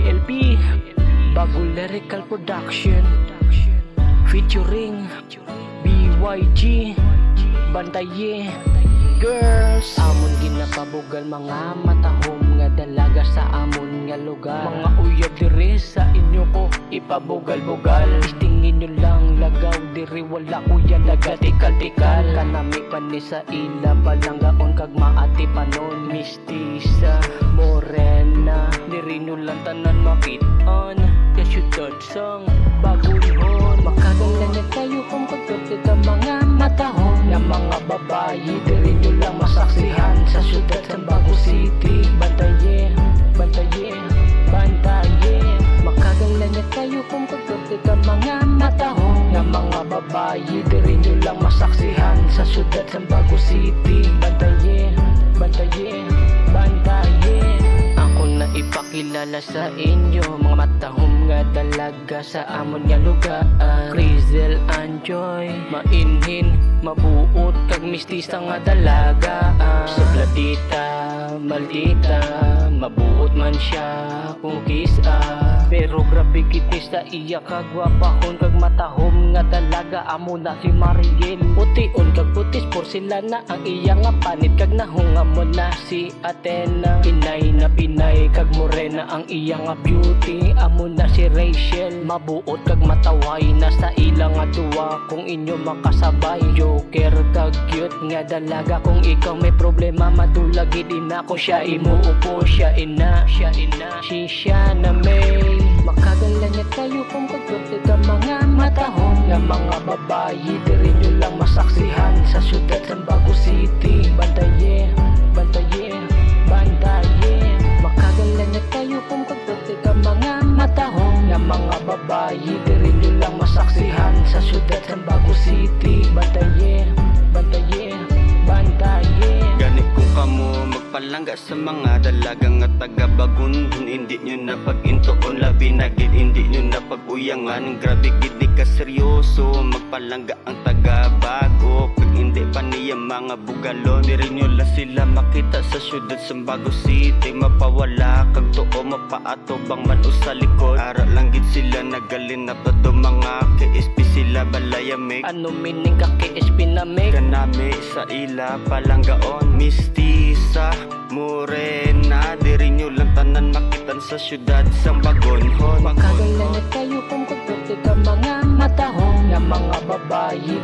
BLP Bago Lyrical Production Featuring BYG Bantaye. Girls. Amon ginapabugal mga matahom nga dalaga sa amon nga lugar. Mga uyab diri sa inyo ko ipabugal-bugal. Tingin nyo lang lagaw diri wala kuya laga tikal-tikal Kanami pa ni sa ila palanggaon kag maati panon. Mistisa, morena Diri nyo sang bagulhon Makagalan na tayo kung pagkati ka mga matahon. Na mga babayi Diri nyo lang masaksihan. Sa syudad sa Bago City Bantaye, bantaye, bantaye Makagalan na tayo kung pagkati ka mga matahon. Na mga babayi Diri nyo lang masaksihan. Sa syudad sa Bago City Bantaye, bantaye, bantaye Ako na ipakilala sa inyo Mga matahom dalaga sa amon nga lugar. Crizel Anjoy Mainhin, mabuot kag mistisa nga dalaga. Subladita, maldita Mabuot man siya kung kisa Pero grabe kiti sa iya kagwapahon kag matahom nga dalaga. Amo na si Mariel. Pution kag putis porcelana ang iya nga panit. Kag nahunga mo na si Athena. Pinay na pinay kag morena ang iya nga beauty. Amo na si Rachel. Mabuot kag mataway na sa ilang nga duwa kung inyo makasabay Joker kag cute nga dalaga. Kung ikaw may problema madulagid ina ko siya imuupo siya ina siya ina. Si siya na may Makagalan niya tayo kung pagkati ka mga matahong Nga mga babayi Diri nyo lang masaksihan Sa syudad sa Bago City. Bantaye, bantaye kamo magpalangga sa mga dalagang nga taga-bagun Hindi nyo na pag-intoon labi na Hindi nyo na pag-uyangan Grabe gid ka seryoso Magpalangga ang taga-bago. Kag hindi pa niya mga bugalon Diri nyo lang sila makita sa syudad sa Bago City. Mapawala kag tuo mapaato bang man o sa likod. Ara lang gid sila nagalin na to mga KSP sila balayamig Ano meaning ka KSP na make? Kanami sa ila palanggaon Mistisa, morena Diri nyo lang tanan makitan sa syudad Sang bagonhon Makagalan na tayo kung pagkati ka mga matahong Nga mga babayi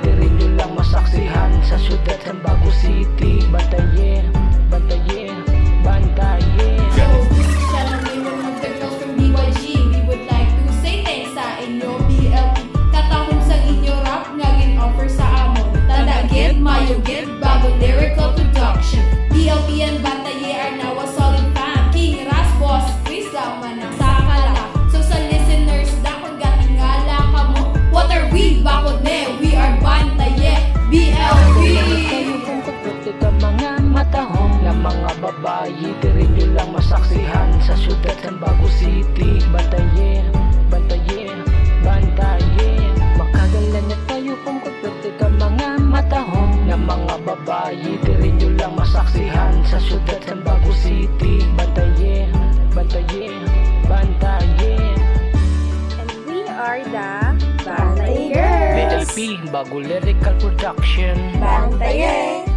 Lang masaksihan Sa syudad sa Bago City Bantaye, bantaye, bantaye And we are the Bantay Girls! BLP Bago Lyrical Production Bantaye!